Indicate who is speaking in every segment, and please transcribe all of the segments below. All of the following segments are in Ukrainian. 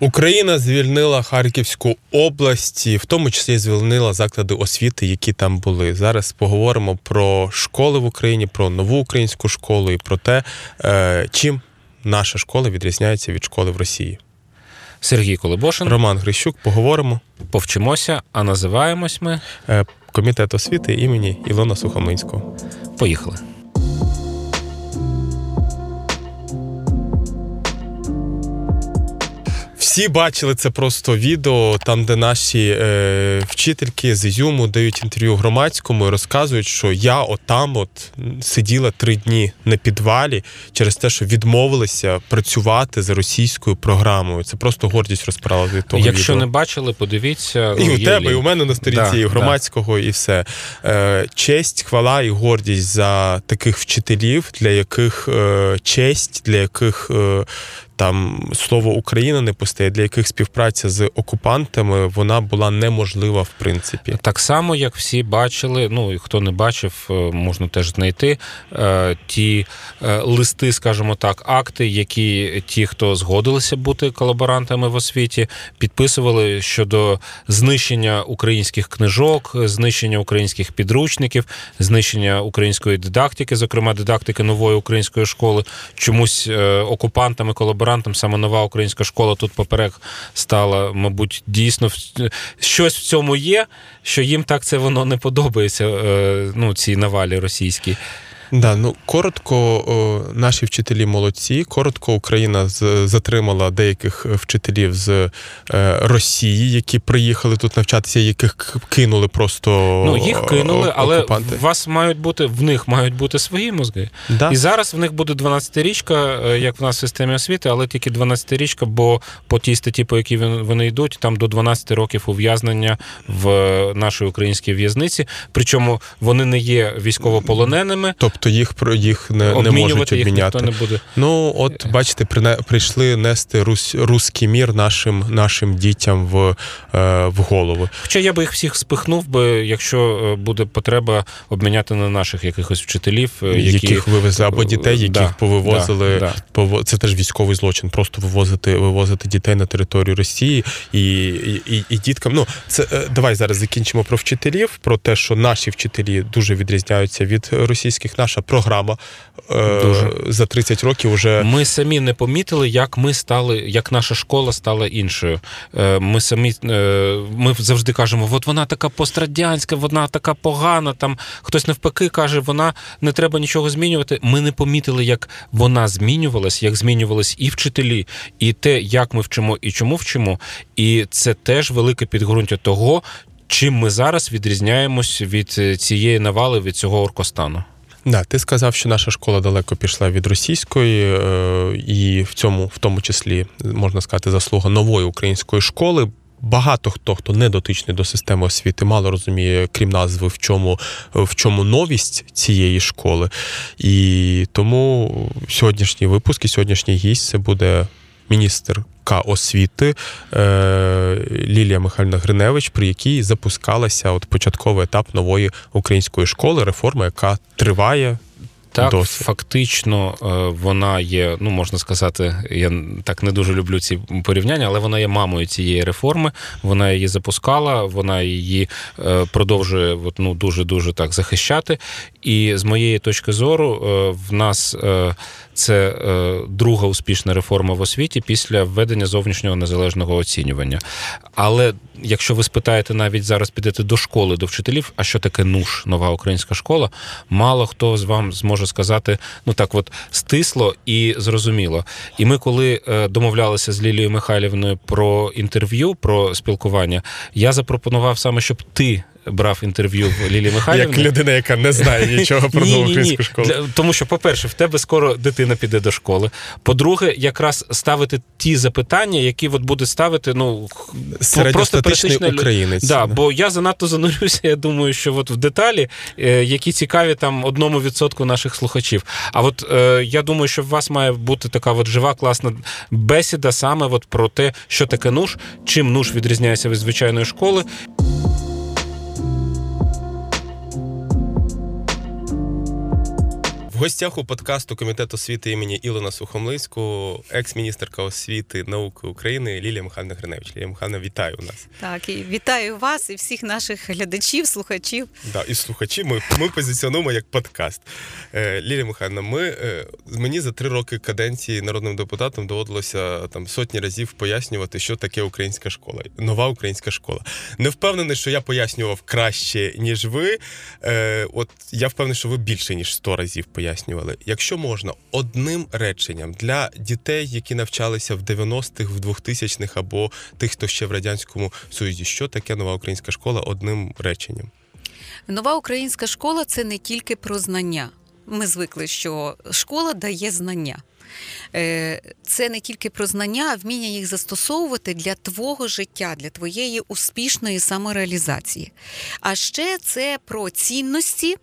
Speaker 1: Україна звільнила Харківську область, в тому числі звільнила заклади освіти, які там були. Зараз поговоримо про школи в Україні, про нову українську школу і про те, е, чим наша школа відрізняється від школи в Росії.
Speaker 2: Сергій Колебошин.
Speaker 1: Роман Грищук, поговоримо.
Speaker 2: Повчимося, а називаємось ми
Speaker 1: Е, Комітет освіти імені Ілона Сухомлинського.
Speaker 2: Поїхали.
Speaker 1: Всі бачили це просто відео, там, де наші е, вчительки з Ізюму дають інтерв'ю громадському і розказують, що я отам от сиділа три дні на підвалі через те, що відмовилися працювати за російською програмою. Це просто гордість розправила від того.
Speaker 2: Якщо
Speaker 1: відео.
Speaker 2: не бачили, подивіться.
Speaker 1: І у
Speaker 2: є
Speaker 1: тебе, і у мене на сторінці,
Speaker 2: Да,
Speaker 1: і у громадського, і все. Е, честь, хвала і гордість за таких вчителів, для яких е, честь, для яких е, там слово Україна не пусте, для яких співпраця з окупантами вона була неможлива в принципі.
Speaker 2: Так само, як всі бачили, ну і хто не бачив, е, можна теж знайти е, ті е, листи, скажімо так, акти, які ті, хто згодилися бути колаборантами в освіті, підписували щодо знищення українських книжок, знищення українських підручників, знищення української дидактики, зокрема дидактики нової української школи. Чомусь окупантами, колаборантами саме нова українська школа тут поперек стала, мабуть, дійсно щось в цьому є, що їм так це воно не подобається. е, Ну, цій навалі російській.
Speaker 1: Да, ну коротко, о, наші вчителі молодці. Коротко Україна з, затримала деяких вчителів з е, Росії, які приїхали тут навчатися, яких кинули просто
Speaker 2: Ну, їх кинули,
Speaker 1: о-
Speaker 2: але
Speaker 1: окупанти.
Speaker 2: вас мають бути в них мають бути свої мозги.
Speaker 1: Да.
Speaker 2: І зараз в них буде 12-річка, е, як в нас в системі освіти, але тільки 12-річка, бо по тій статті, по якій вони- вони йдуть, там до 12 років ув'язнення в нашій українській в'язниці. Причому вони не є військовополоненими.
Speaker 1: Тобто їх про їх не, не можуть
Speaker 2: їх
Speaker 1: обміняти.
Speaker 2: ніхто не буде.
Speaker 1: Ну, от бачите, прина- прийшли нести рус, руський мір нашим нашим дітям в, е, в голову.
Speaker 2: Хоча я би їх всіх спихнув би, якщо е, буде потреба обміняти на наших якихось вчителів, е, які
Speaker 1: яких вивезли або дітей, яких
Speaker 2: Да,
Speaker 1: повивозили.
Speaker 2: да, да.
Speaker 1: Це теж військовий злочин. Просто вивозити, вивозити дітей на територію Росії і, і, і, і діткам. Ну це е, давай зараз закінчимо про вчителів, про те, що наші вчителі дуже відрізняються від російських. Наша програма е,
Speaker 2: Дуже.
Speaker 1: за 30 років уже
Speaker 2: Ми самі не помітили, як ми стали, як наша школа стала іншою. Е, Ми самі е, ми завжди кажемо, от вона така пострадянська, вона така погана. Там хтось навпаки каже, вона не треба нічого змінювати. Ми не помітили, як вона змінювалась, як змінювались і вчителі, і те, як ми вчимо і чому вчимо. І це теж велике підґрунтя того, чим ми зараз відрізняємось від цієї навали, від цього оркостану.
Speaker 1: Да, ти сказав, що наша школа далеко пішла від російської, е, і в цьому, в тому числі, можна сказати, заслуга нової української школи. Багато хто, хто не дотичний до системи освіти, мало розуміє, крім назви, в чому, в чому новість цієї школи. І тому сьогоднішній випуск і сьогоднішній гість це буде міністерка освіти е, Лілія Михайлівна Гриневич, при якій запускалася от початковий етап нової української школи, реформа, яка триває.
Speaker 2: Так,
Speaker 1: Досі.
Speaker 2: фактично, е, вона є, ну можна сказати, я так не дуже люблю ці порівняння, але вона є мамою цієї реформи. Вона її запускала, вона її е, продовжує от, ну, дуже дуже так захищати. І з моєї точки зору, в нас це е, друга успішна реформа в освіті після введення зовнішнього незалежного оцінювання. Але якщо ви спитаєте навіть зараз підете до школи, до вчителів, а що таке НУШ, нова українська школа, мало хто з вам зможе сказати ну так, от стисло і зрозуміло. І ми, коли е, домовлялися з Лілією Михайлівною про інтерв'ю, про спілкування, я запропонував саме, щоб ти. Брав інтерв'ю в Лілії Михайлівни.
Speaker 1: Як людина, яка не знає нічого про нову українську школу.
Speaker 2: Для- тому що, по-перше, в тебе скоро дитина піде до школи. По-друге, якраз ставити ті запитання, які от буде ставити, ну
Speaker 1: Середньостатичний
Speaker 2: пересічна
Speaker 1: українець.
Speaker 2: Да, бо я занадто занурюся. Я думаю, що от в деталі, е, які цікаві там одному відсотку наших слухачів. А от е, я думаю, що в вас має бути така от жива, класна бесіда саме от про те, що таке нуж, чим нуж відрізняється від звичайної школи.
Speaker 1: Гостях у подкасту комітету освіти імені Ілона Сухомлинського, екс-міністерка освіти науки України Лілія Михайловна Гриневич. Лілія Михайловна, вітаю нас.
Speaker 3: Так, і вітаю вас і всіх наших глядачів, слухачів.
Speaker 1: Да, і слухачі. Ми ми позиціонуємо як подкаст. Е, Лілія Михайловна, ми е, мені за три роки каденції народним депутатом доводилося там сотні разів пояснювати, що таке українська школа, нова українська школа. Не впевнений, що я пояснював краще ніж ви. Е, От я впевнений, що ви більше ніж сто разів пояснювали. Якщо можна, одним реченням для дітей, які навчалися в 90-х, в 2000-х або тих, хто ще в радянському союзі, що таке нова українська школа, одним реченням.
Speaker 3: Нова українська школа це не тільки про знання. Ми звикли, що школа дає знання. Е, це не тільки про знання, а вміння їх застосовувати для твого життя, для твоєї успішної самореалізації. А ще це про цінності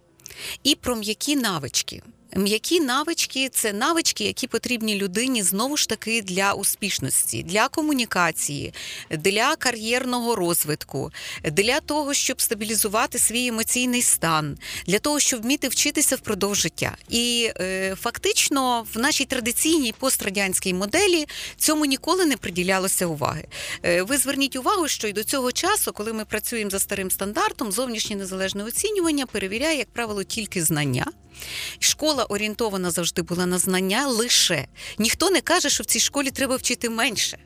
Speaker 3: і про м'які навички. М'які навички це навички, які потрібні людині знову ж таки для успішності, для комунікації, для кар'єрного розвитку, для того, щоб стабілізувати свій емоційний стан, для того, щоб вміти вчитися впродовж життя. І е, фактично в нашій традиційній пострадянській моделі цьому ніколи не приділялося уваги. Е, ви зверніть увагу, що й до цього часу, коли ми працюємо за старим стандартом, зовнішнє незалежне оцінювання перевіряє, як правило, тільки знання. Школа орієнтована завжди була на знання лише. Ніхто не каже, що в цій школі треба вчити менше.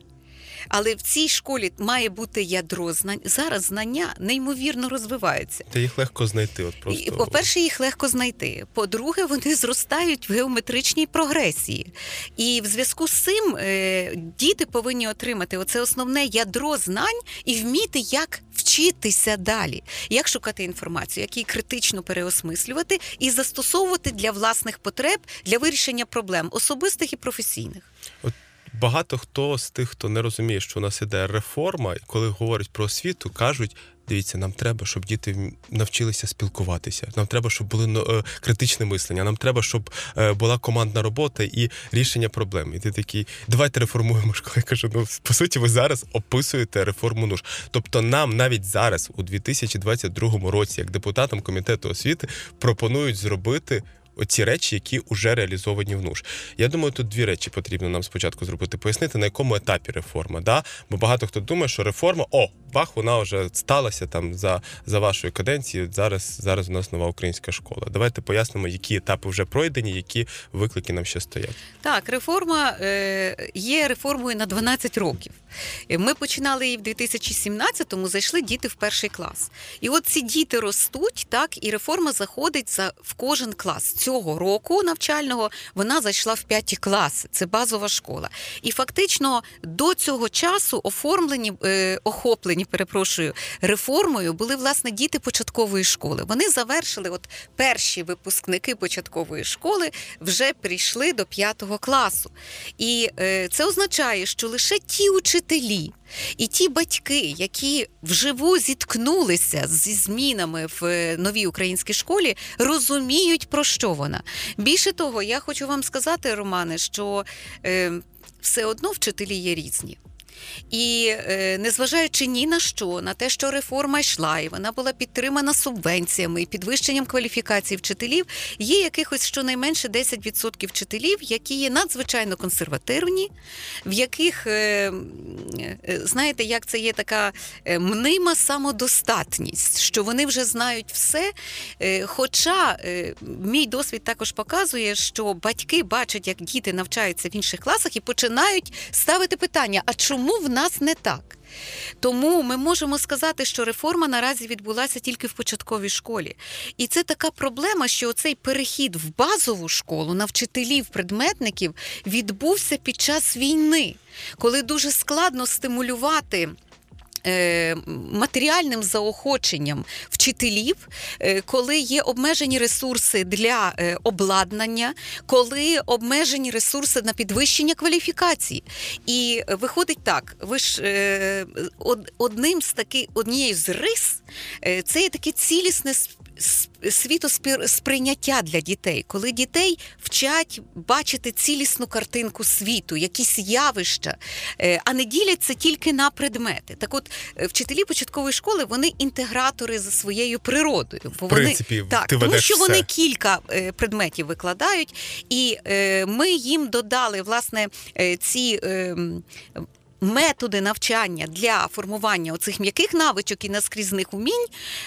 Speaker 3: Але в цій школі має бути ядро знань. Зараз знання неймовірно розвиваються.
Speaker 1: Та їх легко знайти. От просто
Speaker 3: І, По-перше, їх легко знайти. По-друге, вони зростають в геометричній прогресії. І в зв'язку з цим е, діти повинні отримати оце основне ядро знань і вміти, як вчитися далі, як шукати інформацію, як її критично переосмислювати і застосовувати для власних потреб для вирішення проблем особистих і професійних.
Speaker 1: От багато хто з тих, хто не розуміє, що у нас іде реформа, коли говорять про освіту, кажуть. Дивіться, нам треба, щоб діти навчилися спілкуватися. Нам треба, щоб було е, критичне мислення. Нам треба, щоб е, була командна робота і рішення проблем. І ти такий, давайте реформуємо школу. Я кажу, ну по суті, ви зараз описуєте реформу НУШ. Тобто, нам навіть зараз, у 2022 році, як депутатам комітету освіти, пропонують зробити оці речі, які вже реалізовані в НУШ. Я думаю, тут дві речі потрібно нам спочатку зробити, пояснити, на якому етапі реформа. Да? Бо багато хто думає, що реформа, о, бах, вона вже сталася там за за вашою каденцією. Зараз зараз у нас нова українська школа. Давайте пояснимо, які етапи вже пройдені, які виклики нам ще стоять.
Speaker 3: Так, реформа е, є реформою на 12 років. Ми починали її в 2017-му, зайшли діти в перший клас. І от ці діти ростуть, так, і реформа заходить за в кожен клас. Цього року навчального вона зайшла в п'яті класи. Це базова школа. І фактично до цього часу оформлені, е, охоплені, перепрошую, реформою були власне діти початкової школи. Вони завершили, от перші випускники початкової школи вже прийшли до п'ятого класу. І е, це означає, що лише ті учителі. І ті батьки, які вживу зіткнулися зі змінами в е, новій українській школі, розуміють, про що вона. Більше того, я хочу вам сказати, Романе, що е, все одно вчителі є різні. І е, незважаючи ні на що, на те, що реформа йшла, і вона була підтримана субвенціями і підвищенням кваліфікації вчителів, є якихось щонайменше 10% вчителів, які є надзвичайно консервативні, в яких, е, е, знаєте, як це є така мнима самодостатність, що вони вже знають все. Хоча мій досвід також показує, що батьки бачать, як діти навчаються в інших класах і починають ставити питання: а чому в нас не так? Тому ми можемо сказати, що реформа наразі відбулася тільки в початковій школі. І це така проблема, що цей перехід в базову школу на вчителів, предметників відбувся під час війни, коли дуже складно стимулювати. Е, матеріальним заохоченням вчителів, е, коли є обмежені ресурси для е, обладнання, коли обмежені ресурси на підвищення кваліфікації. І виходить так: ви ж одним з таки, однією з рис це є таке цілісне світосприйняття для дітей, коли дітей вчать бачити цілісну картинку світу, якісь явища, а не діляться тільки на предмети. Так от е, вчителі початкової школи вони інтегратори за своєю природою. Бо
Speaker 1: В принципі,
Speaker 3: вони, так,
Speaker 1: ти
Speaker 3: тому що вони кілька е, предметів викладають, і е, ми їм додали власне е, ці. Методи навчання для формування оцих м'яких навичок і наскрізних умінь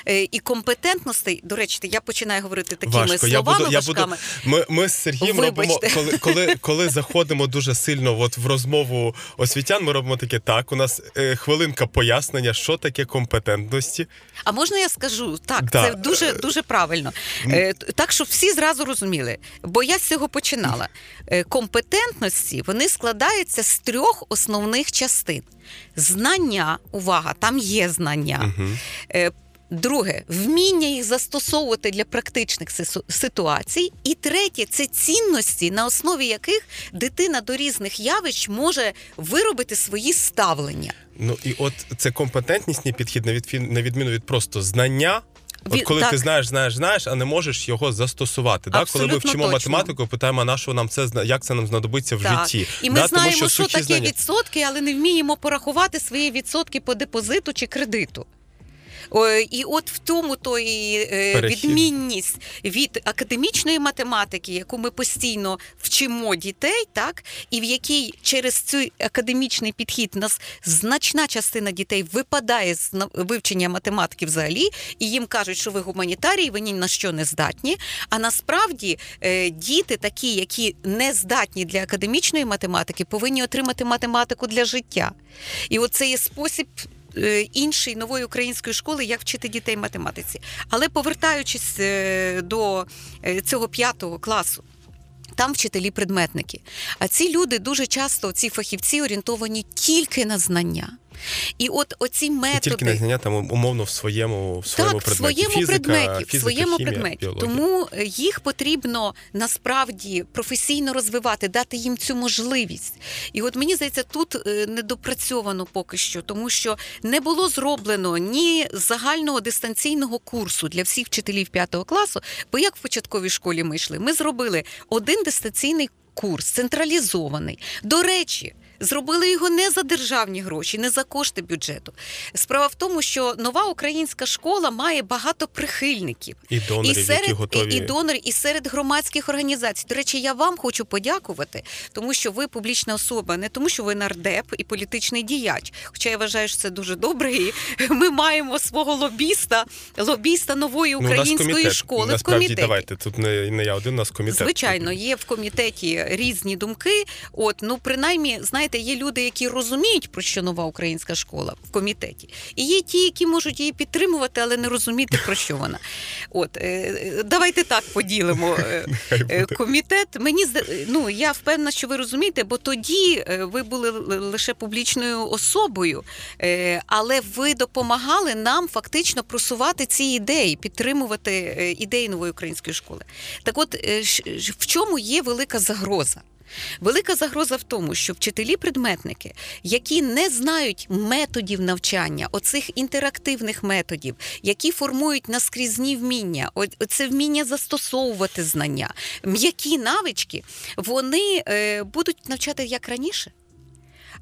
Speaker 3: е, і компетентностей. До речі, я починаю говорити такими
Speaker 1: Важко. Я
Speaker 3: словами
Speaker 1: буду, я буду, ми, ми з Сергієм робимо, коли, коли, коли заходимо дуже сильно от в розмову освітян, ми робимо таке так. У нас е, хвилинка пояснення, що таке компетентності.
Speaker 3: А можна я скажу? Так,
Speaker 1: Да.
Speaker 3: це дуже дуже правильно. Е, Так, щоб всі зразу розуміли. Бо я з цього починала. Е, Компетентності вони складаються з трьох основних частин: знання, увага, там є знання. Е, Друге, вміння їх застосовувати для практичних ситуацій. І третє це цінності, на основі яких дитина до різних явищ може виробити свої ставлення.
Speaker 1: Ну і от це компетентнісний підхід на відміну від просто знання. От коли
Speaker 3: так.
Speaker 1: ти знаєш, знаєш, знаєш, а не можеш його застосувати. Да? Коли ми вчимо
Speaker 3: точно.
Speaker 1: математику, питаємо, на що нам це як це нам знадобиться в
Speaker 3: Так.
Speaker 1: житті.
Speaker 3: І ми
Speaker 1: да?
Speaker 3: знаємо,
Speaker 1: Тому
Speaker 3: що,
Speaker 1: що
Speaker 3: таке
Speaker 1: знання...
Speaker 3: відсотки, але не вміємо порахувати свої відсотки по депозиту чи кредиту. І от в тому то і е, відмінність від академічної математики, яку ми постійно вчимо дітей, так і в якій через цей академічний підхід нас значна частина дітей випадає з вивчення математики взагалі, і їм кажуть, що ви гуманітарії, ви ні на що не здатні. А насправді е, діти, такі, які не здатні для академічної математики, повинні отримати математику для життя. І оце є спосіб. Е, Іншої нової української школи, як вчити дітей математиці. Але повертаючись е, до е, цього п'ятого класу, там вчителі-предметники. А ці люди дуже часто, ці фахівці, орієнтовані тільки на знання. І от оці
Speaker 1: І тільки не знання там умовно в своєму в своєму
Speaker 3: так,
Speaker 1: предметі.
Speaker 3: своєму
Speaker 1: Фізика,
Speaker 3: предметі, в своєму
Speaker 1: хімія,
Speaker 3: предметі.
Speaker 1: біологія.
Speaker 3: Тому е, їх потрібно насправді професійно розвивати, дати їм цю можливість. І от мені здається, тут е, недопрацьовано поки що, тому що не було зроблено ні загального дистанційного курсу для всіх вчителів п'ятого класу. Бо як в початковій школі ми йшли, ми зробили один дистанційний курс, централізований. До речі. Зробили його не за державні гроші, не за кошти бюджету. Справа в тому, що нова українська школа має багато прихильників
Speaker 1: І донорів,
Speaker 3: і серед
Speaker 1: які готові.
Speaker 3: і, і донорів, і серед громадських організацій. До речі, я вам хочу подякувати, тому що ви публічна особа, не тому, що ви нардеп і політичний діяч. Хоча я вважаю, що це дуже добре. І ми маємо свого лобіста, лобіста нової
Speaker 1: Ну,
Speaker 3: української
Speaker 1: комітет.
Speaker 3: школи в
Speaker 1: Насправді,
Speaker 3: комітеті.
Speaker 1: давайте тут не, не я один, у нас комітет.
Speaker 3: Звичайно, є в комітеті різні думки. От, ну принаймні, знаєте, є люди, які розуміють, про що нова українська школа в комітеті. І є ті, які можуть її підтримувати, але не розуміти, про що вона. От е, е, давайте так поділимо. е. Комітет, мені ну я впевнена, що ви розумієте, бо тоді ви були лише публічною особою, але ви допомагали нам фактично просувати ці ідеї, підтримувати ідеї нової української школи. Так, от в чому є велика загроза? Велика загроза в тому, що вчителі-предметники, які не знають методів навчання, оцих інтерактивних методів, які формують наскрізні вміння, це вміння застосовувати знання, м'які навички, вони е, будуть навчати як раніше.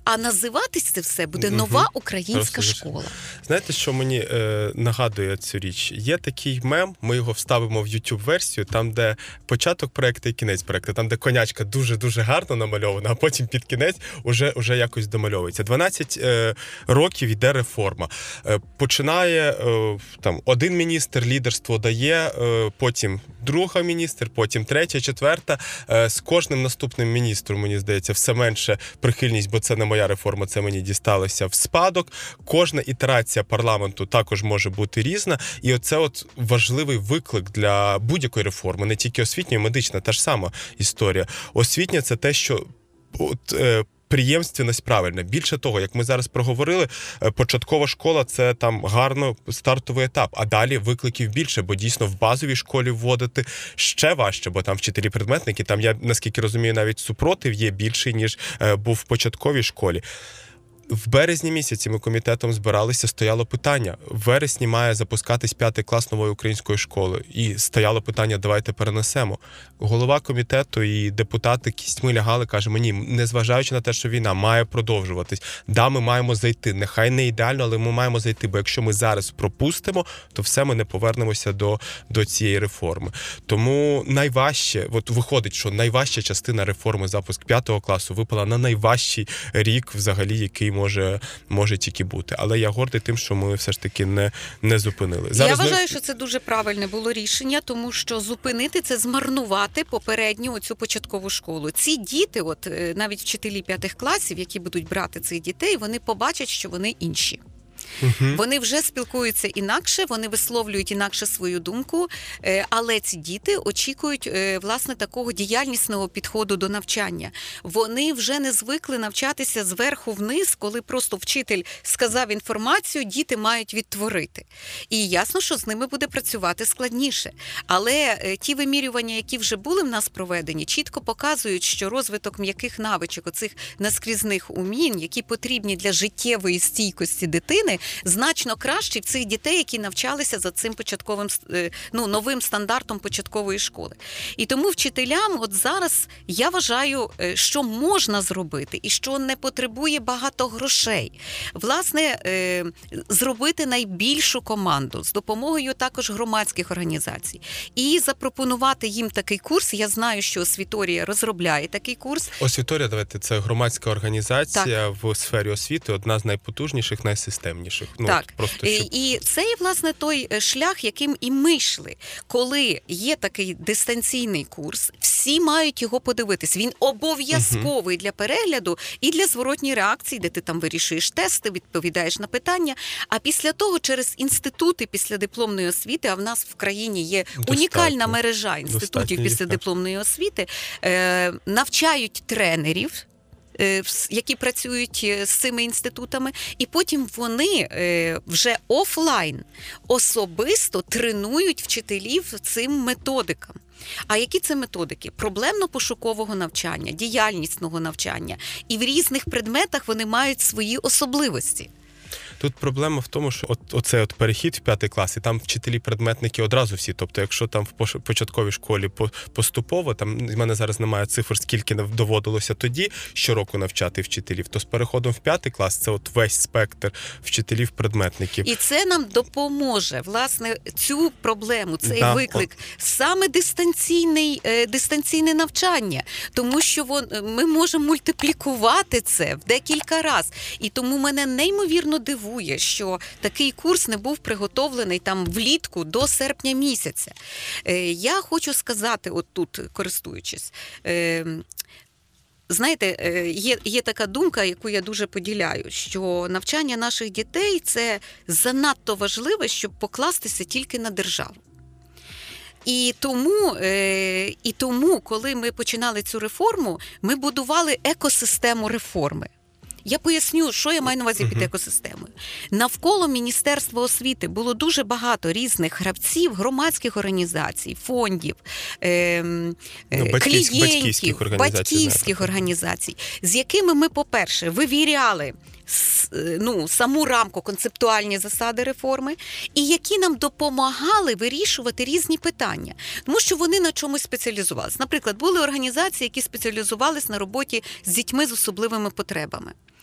Speaker 3: А називатись це все буде нова українська
Speaker 1: Просто
Speaker 3: школа.
Speaker 1: Знаєте, що мені е, нагадує цю річ? Є такий мем, ми його вставимо в youtube версію там, де початок проекту і кінець проекту, там, де конячка дуже-дуже гарно намальована, а потім під кінець уже, уже якось домальовується. 12 е, років йде реформа. Е, починає е, там один міністр лідерство дає, е, потім друга міністр, потім третя, четверта. Е, з кожним наступним міністром, мені здається, все менше прихильність, бо це не моя реформа, це мені дісталося в спадок. Кожна ітерація парламенту також може бути різна, і оце от важливий виклик для будь-якої реформи, не тільки освітньої, медична, та ж сама історія. Освітня це те, що от. Приємственність правильна. Більше того, як ми зараз проговорили, е, початкова школа це там гарно стартовий етап. А далі викликів більше, бо дійсно в базовій школі вводити ще важче, бо там вчителі предметники. Там я наскільки розумію, навіть супротив є більший ніж е, був в початковій школі. В березні місяці ми комітетом збиралися, стояло питання. В вересні має запускатись п'ятий клас нової української школи. І стояло питання: давайте перенесемо. Голова комітету і депутати кістьми лягали, каже: мені, незважаючи на те, що війна має продовжуватись, да, ми маємо зайти. Нехай не ідеально, але ми маємо зайти. Бо якщо ми зараз пропустимо, то все ми не повернемося до, до цієї реформи. Тому найважче, от виходить, що найважча частина реформи запуск п'ятого класу випала на найважчий рік, взагалі, який може, може тільки бути. Але я гордий тим, що ми все ж таки не, не зупинили.
Speaker 3: Я
Speaker 1: ми-
Speaker 3: що це дуже правильне було рішення, тому що зупинити це змарнувати попередню оцю початкову школу. Ці діти, от е, навіть вчителі п'ятих класів, які будуть брати цих дітей, вони побачать, що вони інші.
Speaker 1: Мгм.
Speaker 3: Вони вже спілкуються інакше, вони висловлюють інакше свою думку, е, але ці діти очікують е, власне такого діяльнісного підходу до навчання. Вони вже не звикли навчатися зверху вниз, коли просто вчитель сказав інформацію, діти мають відтворити. І ясно, що з ними буде працювати складніше. Але е, ті вимірювання, які вже були в нас проведені, чітко показують, що розвиток м'яких навичок, оцих наскрізних умінь, які потрібні для життєвої стійкості дитини, значно кращий в цих дітей, які навчалися за цим початковим е, ну, новим стандартом початкової школи. І тому вчителям, от зараз я вважаю, е, що можна зробити і що не потребує багато грошей. Власне, е, зробити найбільшу команду з допомогою також громадських організацій і запропонувати їм такий курс. Я знаю, що освіторія розробляє такий курс.
Speaker 1: Освіторія, давайте це громадська організація в сфері освіти, одна з найпотужніших, найсистемніших. Ну
Speaker 3: Так.
Speaker 1: от просто
Speaker 3: І,
Speaker 1: щоб
Speaker 3: і це є власне той е, шлях, яким і ми йшли. Коли є такий дистанційний курс, всі мають його подивитись. Він обов'язковий для перегляду і для зворотньої реакції, де ти там вирішуєш тести, відповідаєш на питання. А після того, через інститути після дипломної освіти, а в нас в країні є
Speaker 1: Достатньо.
Speaker 3: унікальна мережа інститутів після дипломної освіти, е, навчають тренерів. Е, Які працюють е, з цими інститутами, і потім вони е, вже офлайн особисто тренують вчителів цим методикам. А які це методики? Проблемно-пошукового навчання, діяльнісного навчання. І в різних предметах вони мають свої особливості.
Speaker 1: Тут проблема в тому, що от оцей от перехід в п'ятий клас, і там вчителі-предметники одразу всі. Тобто, якщо там в початковій школі поступово, там в мене зараз немає цифр, скільки доводилося тоді щороку навчати вчителів, то з переходом в п'ятий клас це от весь спектр вчителів-предметників.
Speaker 3: І це нам допоможе власне цю проблему, цей
Speaker 1: Да,
Speaker 3: виклик, саме дистанційний, е, дистанційне навчання, тому що вон, ми можемо мультиплікувати це в декілька разів. І тому мене неймовірно дивує, що такий курс не був приготовлений там влітку до серпня місяця. Е, Я хочу сказати, от тут користуючись. е, Знаєте, е, є, є така думка, яку я дуже поділяю, що навчання наших дітей це занадто важливе, щоб покластися тільки на державу. І тому, і тому, коли ми починали цю реформу, ми будували екосистему реформи. Я поясню, що я маю на увазі під екосистемою. Навколо Міністерства освіти було дуже багато різних гравців, громадських організацій, фондів, ем, е,
Speaker 1: Ну, батьківсь-
Speaker 3: клієнтів,
Speaker 1: батьківських організацій,
Speaker 3: батьківських організацій, з якими ми, по-перше, вивіряли е, ну, саму рамку, концептуальні засади реформи, і які нам допомагали вирішувати різні питання, тому що вони на чомусь спеціалізувалися. Наприклад, були організації, які спеціалізувалися на роботі з дітьми з особливими потребами.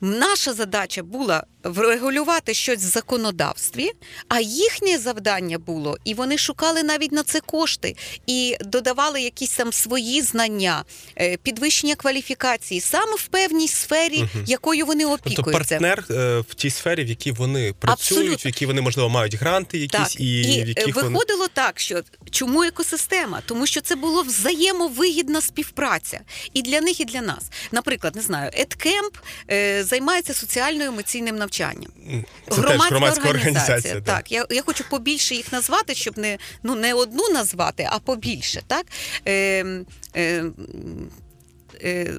Speaker 3: Наша задача була врегулювати щось в законодавстві, а їхнє завдання було, і вони шукали навіть на це кошти і додавали якісь там свої знання, е, підвищення кваліфікації саме в певній сфері, якою вони
Speaker 1: Тобто партнер е, в тій сфері, в якій вони працюють,
Speaker 3: Абсолютно.
Speaker 1: в якій вони можливо мають гранти, якісь
Speaker 3: Так,
Speaker 1: і,
Speaker 3: і
Speaker 1: в
Speaker 3: е,
Speaker 1: яких вони
Speaker 3: виходило так, що чому екосистема? Тому що це було взаємовигідна співпраця і для них, і для нас. Наприклад, не знаю, EdCamp е, займається соціально-емоційним навчанням.
Speaker 1: Це громадська, теж громадська організація. да.
Speaker 3: Так, я, я хочу побільше їх назвати, щоб не, ну, не одну назвати, а побільше. Так? Е, е, е,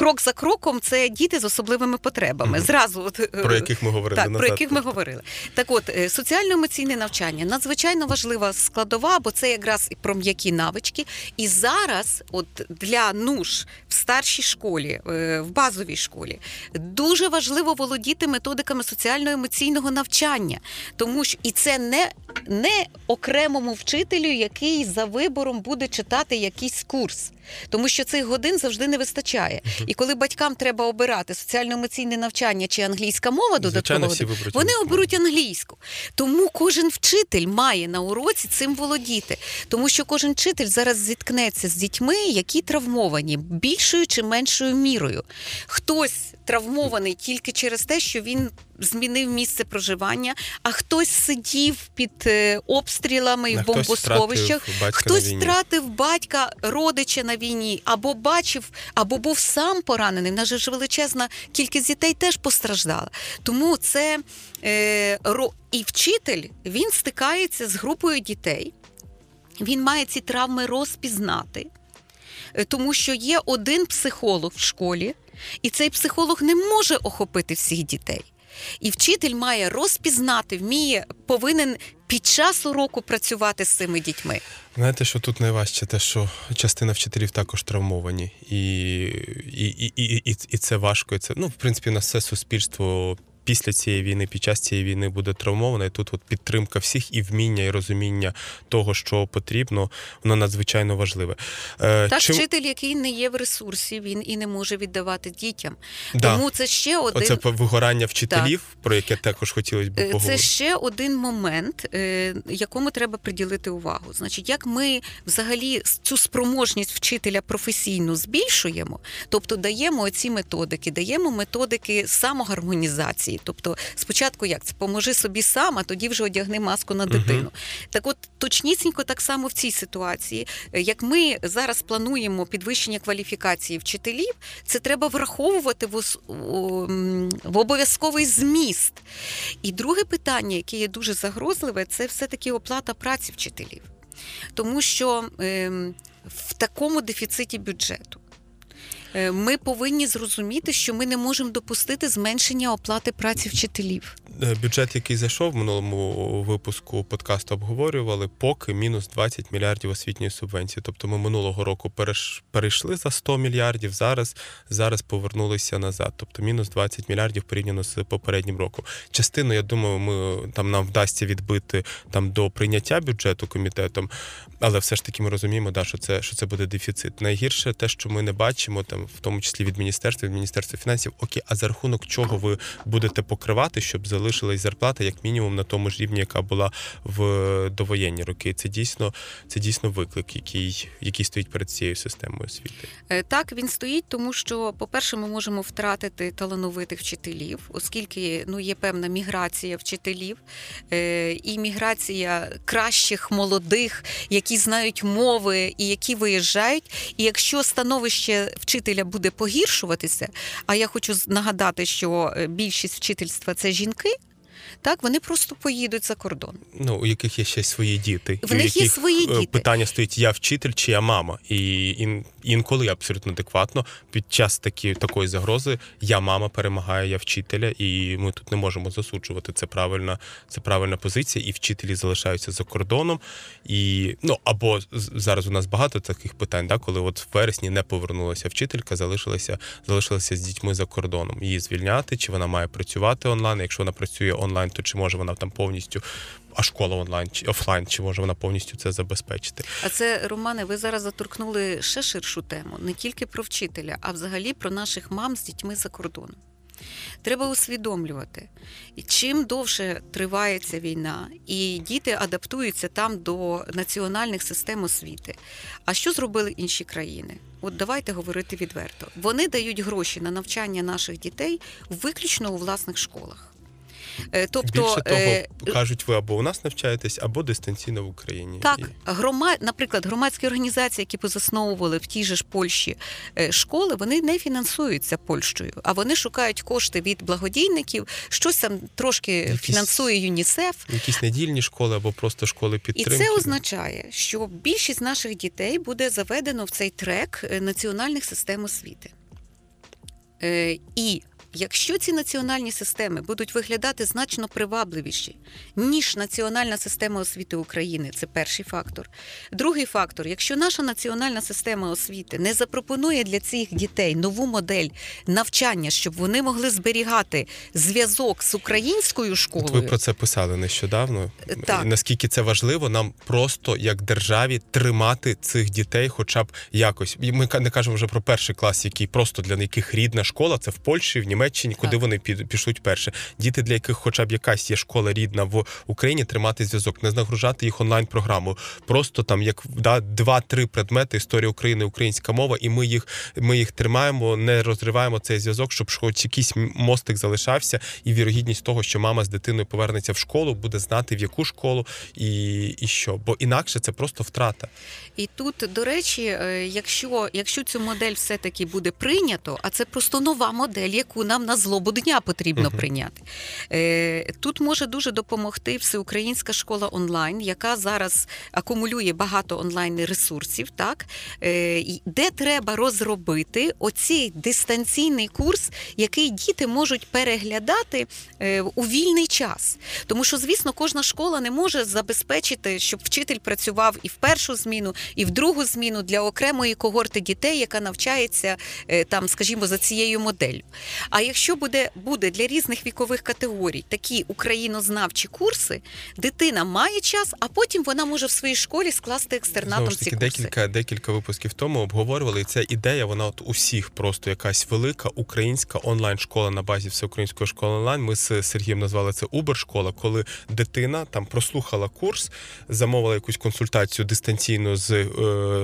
Speaker 3: крок за кроком це діти з особливими потребами.
Speaker 1: Мгм.
Speaker 3: Зразу от, е,
Speaker 1: Про яких ми говорили
Speaker 3: так,
Speaker 1: назад.
Speaker 3: про яких ми говорили. Так от, е, соціально-емоційне навчання надзвичайно важлива складова, бо це якраз і про м'які навички. І зараз, от для нуж в старшій школі, е, в базовій школі, дуже важливо володіти методиками соціально-емоційного навчання, тому що і це не, не окремому вчителю, який за вибором буде читати якийсь курс. Тому що цих годин завжди не вистачає. І коли батькам треба обирати соціально-емоційне навчання чи англійська мова
Speaker 1: додатково,
Speaker 3: вони оберуть англійську. Тому кожен вчитель має на уроці цим володіти. Тому що кожен вчитель зараз зіткнеться з дітьми, які травмовані більшою чи меншою мірою. Хтось травмований тільки через те, що він змінив місце проживання, а хтось сидів під е, обстрілами і в бомбосховищах. Хтось втратив батька, родича на війні, або бачив, або був сам поранений. В нас ж величезна кількість дітей теж постраждала. Тому це е, ро- і вчитель він стикається з групою дітей. Він має ці травми розпізнати, е, тому що є один психолог в школі, і цей психолог не може охопити всіх дітей. І вчитель має розпізнати, вміє, повинен під час уроку працювати з цими дітьми.
Speaker 1: Знаєте, що тут найважче, те, що частина вчителів також травмовані, і, і, і, і, і, це важко. І це, ну, в принципі, на все суспільство після цієї війни, під час цієї війни буде травмоване. І тут от підтримка всіх і вміння, і розуміння того, що потрібно, воно надзвичайно важливе. Е,
Speaker 3: Так,
Speaker 1: чим-
Speaker 3: вчитель, який не є в ресурсі, він і не може віддавати дітям.
Speaker 1: Да.
Speaker 3: Тому це ще один
Speaker 1: Оце вигорання вчителів, про яке також хотілося б
Speaker 3: Е,
Speaker 1: поговорити.
Speaker 3: Це ще один момент, е, якому треба приділити увагу. Значить, як ми взагалі цю спроможність вчителя професійну збільшуємо, тобто даємо оці методики, даємо методики самогармонізації. Тобто, спочатку як це поможи собі сам, а тоді вже одягни маску на дитину. Так, от точнісінько так само в цій ситуації, е, як ми зараз плануємо підвищення кваліфікації вчителів, це треба враховувати в, в обов'язковий зміст. І друге питання, яке є дуже загрозливе, це все-таки оплата праці вчителів. Тому що ем, в такому дефіциті бюджету. Е, Ми повинні зрозуміти, що ми не можемо допустити зменшення оплати праці вчителів.
Speaker 1: Е, Бюджет, який зайшов в минулому випуску подкасту, обговорювали поки мінус 20 мільярдів освітньої субвенції. Тобто ми минулого року перейшли за 100 мільярдів, зараз, зараз повернулися назад. Тобто мінус 20 мільярдів порівняно з попереднім роком. Частину, я думаю, ми там нам вдасться відбити там до прийняття бюджету комітетом, але все ж таки ми розуміємо, да, що це що це буде дефіцит. Найгірше те, що ми не бачимо, там в тому числі від міністерства, від міністерства фінансів. Окей, а за рахунок чого ви будете покривати, щоб залишилась зарплата як мінімум на тому ж рівні, яка була в довоєнні роки. Це дійсно це дійсно виклик, який, який стоїть перед цією системою освіти.
Speaker 3: Е, Так, він стоїть, тому що, по-перше, ми можемо втратити талановитих вчителів, оскільки ну, є певна міграція вчителів е, і міграція кращих молодих, які знають мови і які виїжджають. І якщо становище вчителя буде погіршуватися, а я хочу нагадати, що е, більшість вчительства це жінки. Так, вони просто поїдуть за кордон.
Speaker 1: Ну, у яких є ще свої діти.
Speaker 3: В
Speaker 1: і
Speaker 3: них є свої
Speaker 1: е,
Speaker 3: діти.
Speaker 1: Питання стоїть: я вчитель чи я мама. І ін, інколи абсолютно адекватно під час такі, такої загрози я мама перемагає, я вчителя, і ми тут не можемо засуджувати. Це правильна, це правильна позиція, і вчителі залишаються за кордоном. І ну або зараз у нас багато таких питань, да, коли от в вересні не повернулася вчителька, залишилася, залишилася з дітьми за кордоном. Її звільняти, чи вона має працювати онлайн? Якщо вона працює онлайн, то чи може вона там повністю, а школа онлайн чи офлайн, чи може вона повністю це забезпечити?
Speaker 3: А це, Романе, ви зараз заторкнули ще ширшу тему, не тільки про вчителя, а взагалі про наших мам з дітьми за кордоном. Треба усвідомлювати, і чим довше триває ця війна, і діти адаптуються там до національних систем освіти. А що зробили інші країни? От давайте говорити відверто. Вони дають гроші на навчання наших дітей виключно у власних школах. Е, Тобто,
Speaker 1: Більше того,
Speaker 3: е,
Speaker 1: кажуть, ви або у нас навчаєтесь, або дистанційно в Україні.
Speaker 3: так,
Speaker 1: І-
Speaker 3: грома... наприклад, громадські організації, які позасновували в тій же ж Польщі е, школи, вони не фінансуються Польщею, а вони шукають кошти від благодійників, щось там трошки
Speaker 1: Якісь-
Speaker 3: фінансує ЮНІСЕФ.
Speaker 1: Якісь недільні школи або просто школи
Speaker 3: І це означає, що більшість наших дітей буде заведено в цей трек е, національних систем освіти. Е, І якщо ці національні системи будуть виглядати значно привабливіші, ніж національна система освіти України, це перший фактор. Другий фактор: якщо наша національна система освіти не запропонує для цих дітей нову модель навчання, щоб вони могли зберігати зв'язок з українською
Speaker 1: От
Speaker 3: школою,
Speaker 1: ви про це писали нещодавно.
Speaker 3: Так.
Speaker 1: Наскільки це важливо, нам просто як державі тримати цих дітей, хоча б якось. І ми не кажемо вже про перший клас, який просто для яких рідна школа, це в Польщі, в Німеччині, куди
Speaker 3: Так.
Speaker 1: вони пішлють перше. Діти, для яких хоча б якась є школа рідна в Україні, тримати зв'язок, не нагружати їх онлайн програмою. Просто там як да, два-три предмети історія України, українська мова, і ми їх ми їх тримаємо, не розриваємо цей зв'язок, щоб хоч якийсь мостик залишався, і вірогідність того, що мама з дитиною повернеться в школу, буде знати в яку школу і, і що. Бо інакше це просто втрата.
Speaker 3: І тут, до речі, е, якщо, якщо цю модель все-таки буде прийнято, а це просто нова модель, яку нам на злобу дня потрібно
Speaker 1: Мгм.
Speaker 3: прийняти. Е, Тут може дуже допомогти всеукраїнська школа онлайн, яка зараз акумулює багато онлайн ресурсів, так е, де треба розробити оцей дистанційний курс, який діти можуть переглядати е, у вільний час. Тому що, звісно, кожна школа не може забезпечити, щоб вчитель працював і в першу зміну, і в другу зміну для окремої когорти дітей, яка навчається е, там, скажімо, за цією моделлю. А якщо буде, буде для різних вікових категорій такі українознавчі курси, дитина має час, а потім вона може в своїй школі скласти екстернатом
Speaker 1: Знову ж
Speaker 3: ці курси.
Speaker 1: декілька декілька випусків тому обговорювали. І ця ідея, вона от усіх просто якась велика українська онлайн школа на базі всеукраїнської школи онлайн. Ми з Сергієм назвали це Uber школа, коли дитина там прослухала курс, замовила якусь консультацію дистанційно з, е,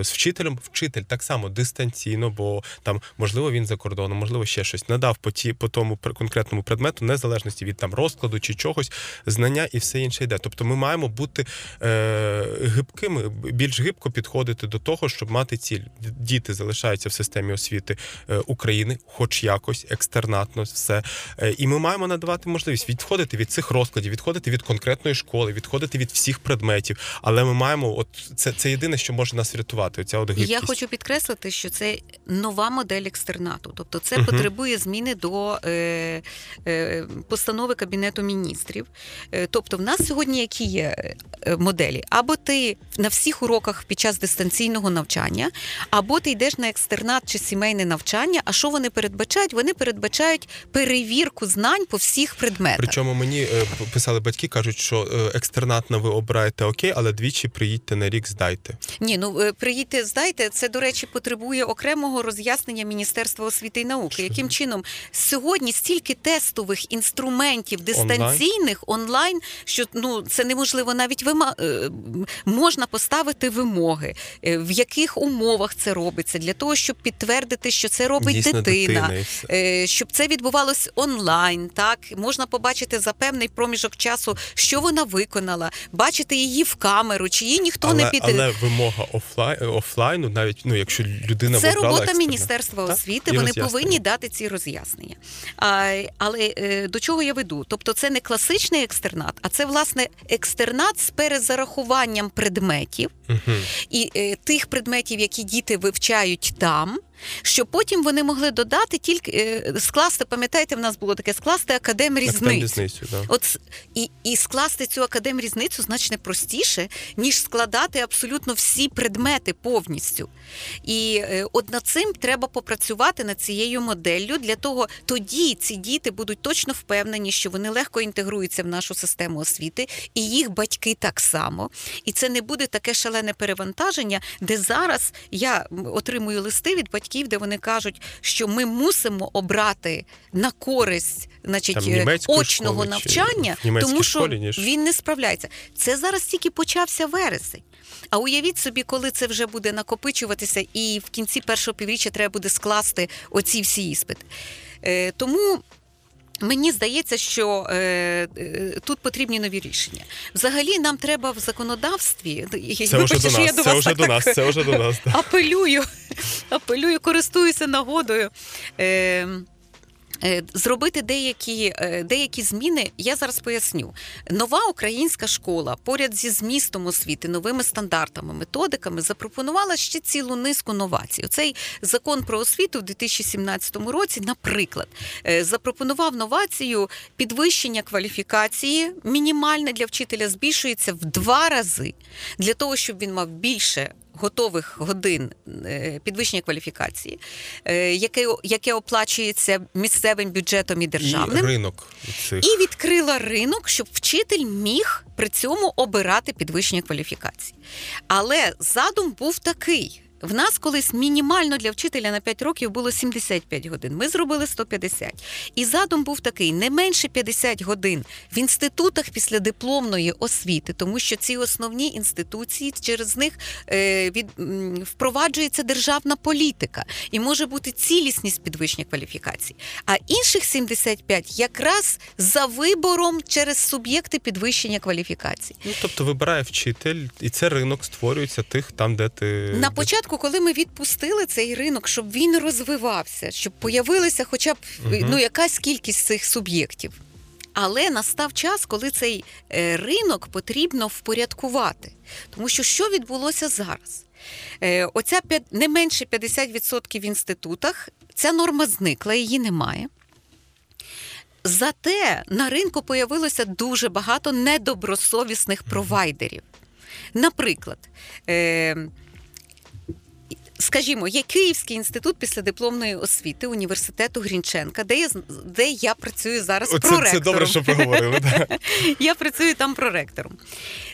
Speaker 1: з вчителем. Вчитель так само дистанційно, бо там можливо він за кордоном, можливо, ще щось надав по ті по тому конкретному предмету, незалежності від там розкладу чи чогось, знання і все інше йде. Тобто, ми маємо бути е, гибкими, більш гибко підходити до того, щоб мати ціль. Діти залишаються в системі освіти е, України, хоч якось екстернатно, все. Е, і ми маємо надавати можливість відходити від цих розкладів, відходити від конкретної школи, відходити від всіх предметів. Але ми маємо, от це, це єдине, що може нас врятувати. Оця от гибкість.
Speaker 3: я хочу підкреслити, що це нова модель екстернату, тобто це
Speaker 1: Мгм.
Speaker 3: потребує зміни до е, е, постанови Кабінету міністрів. Е, тобто, в нас сьогодні які є моделі? Або ти на всіх уроках під час дистанційного навчання, або ти йдеш на екстернат чи сімейне навчання. А що вони передбачають? Вони передбачають перевірку знань по всіх предметах.
Speaker 1: Причому мені писали батьки, кажуть, що екстернатно ви обираєте окей, але двічі приїдьте на рік, здайте.
Speaker 3: Ні, ну приїдьте, здайте, це, до речі, потребує окремого роз'яснення Міністерства освіти і науки. Яким чином сьогодні стільки тестових інструментів дистанційних онлайн, що ну це неможливо навіть вима... е, можна поставити вимоги, е, в яких умовах це робиться, для того, щоб підтвердити, що це робить
Speaker 1: Дійсно,
Speaker 3: дитина.
Speaker 1: дитина.
Speaker 3: Е, Щоб це відбувалось онлайн, так можна побачити за певний проміжок часу, що вона виконала, бачити її в камеру, чи її ніхто
Speaker 1: але,
Speaker 3: не під
Speaker 1: але вимога офлайн, офлайну, навіть ну, якщо людина
Speaker 3: це робота
Speaker 1: екстернат.
Speaker 3: Міністерства освіти.
Speaker 1: і
Speaker 3: Вони повинні дати ці роз'яснення. А, але е, до чого я веду? Тобто, це не класичний екстернат, а це власне екстернат з перезарахуванням предметів
Speaker 1: Мгм.
Speaker 3: і е, тих предметів, які діти вивчають там. Щоб потім вони могли додати тільки е, скласти, пам'ятаєте, в нас було таке скласти академ різницю,
Speaker 1: да.
Speaker 3: От і, і скласти цю академ різницю значно простіше, ніж складати абсолютно всі предмети повністю. І е, от над цим треба попрацювати над цією моделлю. Для того тоді ці діти будуть точно впевнені, що вони легко інтегруються в нашу систему освіти, і їх батьки так само. І це не буде таке шалене перевантаження, де зараз я отримую листи від батьків, де вони кажуть, що ми мусимо обрати на користь, значить,
Speaker 1: Там,
Speaker 3: очного
Speaker 1: школи
Speaker 3: навчання, тому що
Speaker 1: школі, ніж-
Speaker 3: він не справляється. Це зараз тільки почався вересень. А уявіть собі, коли це вже буде накопичуватися, і в кінці першого півріччя треба буде скласти оці всі іспити. Е, тому. Мені здається, що е, е, тут потрібні нові рішення. Взагалі, нам треба в законодавстві.
Speaker 1: Це вже до
Speaker 3: нас, я
Speaker 1: нас, це
Speaker 3: вас
Speaker 1: вже
Speaker 3: так-
Speaker 1: до нас, це вже до нас.
Speaker 3: апелюю, апелюю, користуюся нагодою. Е, зробити деякі е, деякі зміни, я зараз поясню. Нова українська школа поряд зі змістом освіти, новими стандартами, методиками запропонувала ще цілу низку новацій. Оцей закон про освіту в 2017 році, наприклад, е, запропонував новацію підвищення кваліфікації мінімальне для вчителя збільшується в два рази для того, щоб він мав більше готових годин е, підвищення кваліфікації, е, яке яке оплачується місцевим бюджетом і державним.
Speaker 1: І ринок цих.
Speaker 3: І відкрила ринок, щоб вчитель міг при цьому обирати підвищення кваліфікації. Але задум був такий. В нас колись мінімально для вчителя на 5 років було 75 годин. Ми зробили 150. І задум був такий: не менше 50 годин в інститутах після дипломної освіти, тому що ці основні інституції через них е, від, впроваджується державна політика і може бути цілісність підвищення кваліфікації. А інших 75 якраз за вибором через суб'єкти підвищення кваліфікації.
Speaker 1: Ну, тобто вибирає вчитель, і це ринок створюється тих там, де ти
Speaker 3: На
Speaker 1: де-
Speaker 3: початку, коли ми відпустили цей ринок, щоб він розвивався, щоб появилася хоча б
Speaker 1: Мгм.
Speaker 3: ну, якась кількість цих суб'єктів. Але настав час, коли цей е, ринок потрібно впорядкувати. Тому що що відбулося зараз? Е, Оця не менше 50% в інститутах, ця норма зникла, її немає. Зате на ринку появилося дуже багато недобросовісних провайдерів. Наприклад, е, скажімо, є Київський інститут післядипломної освіти університету Грінченка, де я, де я працюю зараз
Speaker 1: Оце,
Speaker 3: проректором.
Speaker 1: це добре, що поговорили. да.
Speaker 3: Я працюю там проректором.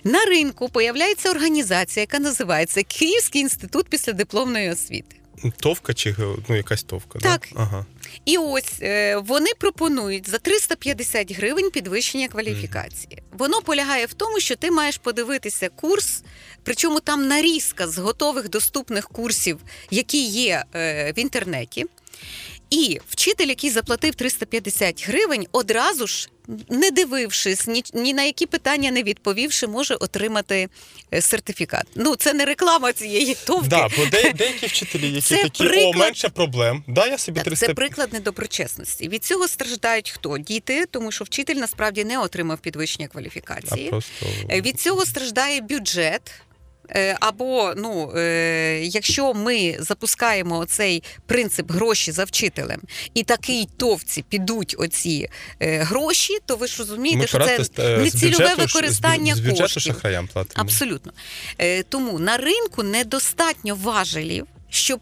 Speaker 3: На ринку появляється організація, яка називається Київський інститут післядипломної освіти.
Speaker 1: Товка чи ну, якась товка.
Speaker 3: Так.
Speaker 1: Да? Ага.
Speaker 3: І ось е, вони пропонують за 350 гривень підвищення кваліфікації. Воно полягає в тому, що ти маєш подивитися курс, причому там нарізка з готових доступних курсів, які є е, в інтернеті. І вчитель, який заплатив 350 гривень, одразу ж, не дивившись, ні, ні на які питання не відповівши, може отримати е, сертифікат. Ну, це не реклама цієї товки.
Speaker 1: Да, бо де, деякі вчителі, які
Speaker 3: Це
Speaker 1: такі, о, менше проблем. Да, я собі
Speaker 3: Так,
Speaker 1: 300...
Speaker 3: Це приклад недоброчесності. Від цього страждають хто? Діти, тому що вчитель насправді не отримав підвищення
Speaker 1: а
Speaker 3: кваліфікації.
Speaker 1: просто...
Speaker 3: Е, Від цього страждає бюджет. Е, Або ну, е, якщо ми запускаємо цей принцип гроші за вчителем, і такій товці підуть оці е, гроші, то ви ж розумієте,
Speaker 1: Ми
Speaker 3: що це
Speaker 1: не цільове
Speaker 3: нецільове використання
Speaker 1: з, бю- з бюджету
Speaker 3: коштів.
Speaker 1: шахраям платимо.
Speaker 3: Абсолютно. Тому на ринку недостатньо важелів, щоб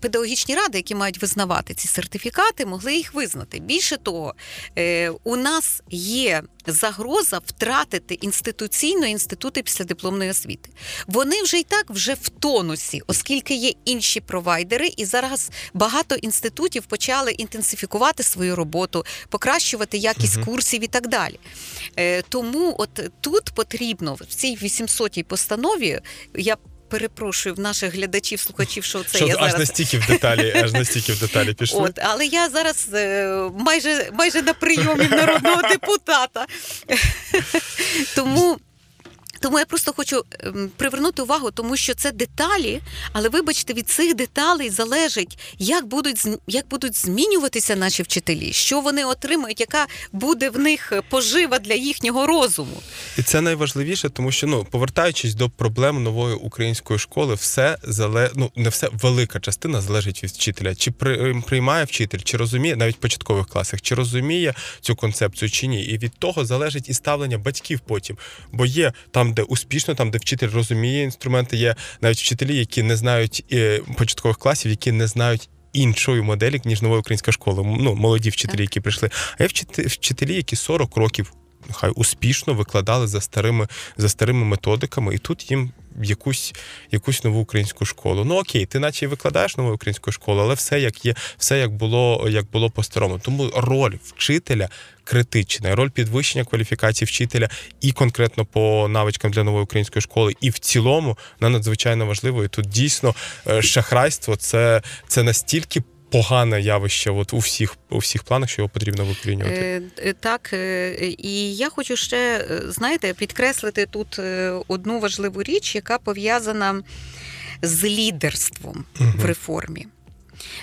Speaker 3: педагогічні ради, які мають визнавати ці сертифікати, могли їх визнати. Більше того, е, у нас є загроза втратити інституційно інститути післядипломної освіти. Вони вже й так вже в тонусі, оскільки є інші провайдери, і зараз багато інститутів почали інтенсифікувати свою роботу, покращувати якість
Speaker 1: Мгм.
Speaker 3: курсів і так далі. Е, тому от тут потрібно в цій 800-й постанові я. Перепрошую в наших глядачів, слухачів, що це
Speaker 1: Що
Speaker 3: я
Speaker 1: аж
Speaker 3: зараз
Speaker 1: настільки в деталі, аж настільки в деталі пішли.
Speaker 3: От, але я зараз е, майже, майже на прийомі народного депутата. тому. Тому я просто хочу ем, привернути увагу, тому що це деталі, але вибачте, від цих деталей залежить, як будуть як будуть змінюватися наші вчителі, що вони отримають, яка буде в них пожива для їхнього розуму.
Speaker 1: І це найважливіше, тому що ну повертаючись до проблем нової української школи, все зале... ну, не все велика частина залежить від вчителя. Чи при... приймає вчитель, чи розуміє навіть в початкових класах, чи розуміє цю концепцію, чи ні. І від того залежить і ставлення батьків потім. Бо є там, де успішно, там де вчитель розуміє інструменти, є навіть вчителі, які не знають е, початкових класів, які не знають. Іншої моделі, ніж нова українська школа. Ну, молоді вчителі, які прийшли. А є вчителі, вчителі, які 40 років хай успішно викладали за старими, за старими методиками, і тут їм якусь, якусь нову українську школу. Ну окей, ти наче і викладаєш нову українську школу, але все як є, все як було, як було по-старому. Тому роль вчителя критична, роль підвищення кваліфікації вчителя і конкретно по навичкам для нової української школи, і в цілому вона надзвичайно важлива. І тут дійсно е, шахрайство це, це настільки. Погане явище, от у всіх у всіх планах, що його потрібно викорінювати.
Speaker 3: Е, е, Так, е, і я хочу ще, знаєте, підкреслити тут одну важливу річ, яка пов'язана з лідерством
Speaker 1: угу.
Speaker 3: в реформі.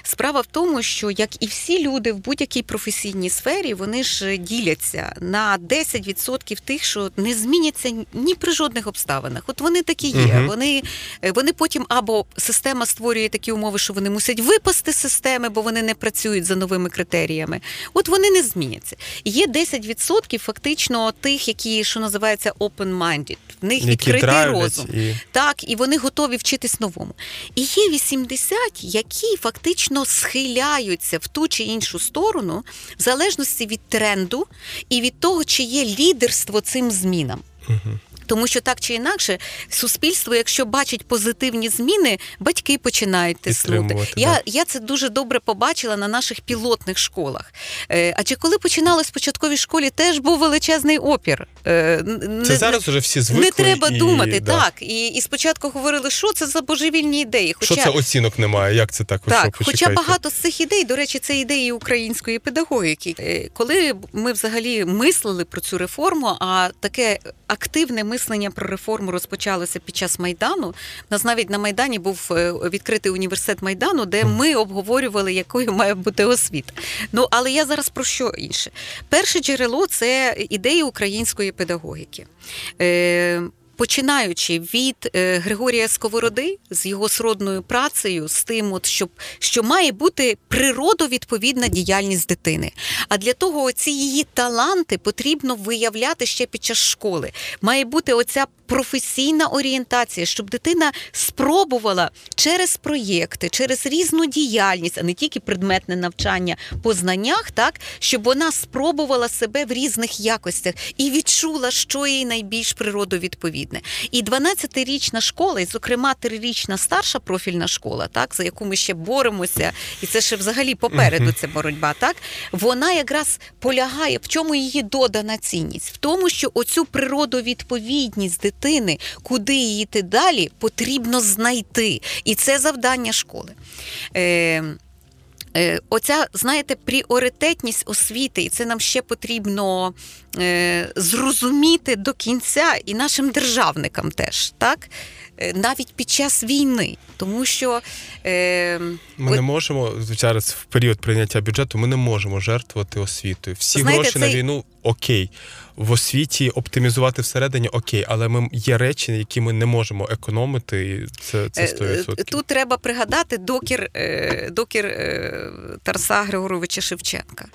Speaker 3: Справа в тому, що як і всі люди в будь-якій професійній сфері, вони ж діляться на 10% тих, що не зміняться ні при жодних обставинах. От вони такі є.
Speaker 1: Мгм.
Speaker 3: Вони, е, вони потім або система створює такі умови, що вони мусять випасти з системи, бо вони не працюють за новими критеріями. От вони не зміняться. Є 10% фактично тих, які що називається open-minded. В них
Speaker 1: Які
Speaker 3: відкритий розум.
Speaker 1: і
Speaker 3: Так, і вони готові вчитись новому. І є 80, які фактично схиляються в ту чи іншу сторону, в залежності від тренду і від того, чи є лідерство цим змінам.
Speaker 1: Мгм.
Speaker 3: Тому що так чи інакше, суспільство, якщо бачить позитивні зміни, батьки починають тиснути. Я,
Speaker 1: да.
Speaker 3: я це дуже добре побачила на наших пілотних школах. Е, адже коли починалось в початковій школі, теж був величезний опір. Е, н-
Speaker 1: це зараз уже всі звикли.
Speaker 3: не треба
Speaker 1: і,
Speaker 3: думати,
Speaker 1: да.
Speaker 3: так. І, і спочатку говорили, що це за божевільні ідеї. Хоча,
Speaker 1: Що це оцінок немає? Як це так?
Speaker 3: Так,
Speaker 1: що,
Speaker 3: хоча багато з цих ідей, до речі, це ідеї української педагогіки. Е, Коли ми взагалі мислили про цю реформу, а таке активне мислення про реформу розпочалося під час майдану. У нас навіть на майдані був е, відкритий університет майдану, де ми обговорювали, якою має бути освіта. Ну але я зараз про що інше. Перше джерело це ідеї української педагогіки. Починаючи від е, Григорія Сковороди з його сродною працею, з тим, от, щоб, що має бути природовідповідна діяльність дитини. А для того ці її таланти потрібно виявляти ще під час школи. Має бути оця професійна орієнтація, щоб дитина спробувала через проєкти, через різну діяльність, а не тільки предметне навчання по знаннях, так щоб вона спробувала себе в різних якостях і відчула, що їй найбільш природовідповідне. І 12-річна школа, і, зокрема, трирічна старша профільна школа, так за яку ми ще боремося, і це ще взагалі попереду ця боротьба. Так вона якраз полягає в чому її додана цінність, в тому, що оцю природовідповідність дитини, куди її йти далі, потрібно знайти. І це завдання школи. Е, Оця, знаєте, пріоритетність освіти, і це нам ще потрібно е, зрозуміти до кінця і нашим державникам теж, так? Е, Навіть під час війни. Тому що е,
Speaker 1: Ми
Speaker 3: от-
Speaker 1: не можемо зараз в період прийняття бюджету. Ми не можемо жертвувати освітою. Всі
Speaker 3: Знаєте,
Speaker 1: гроші на війну окей. В освіті оптимізувати всередині окей, але ми є речі, які ми не можемо економити. І це, це
Speaker 3: Е,
Speaker 1: 100%.
Speaker 3: Тут треба пригадати докір, е, докір е, Тараса Григоровича Шевченка.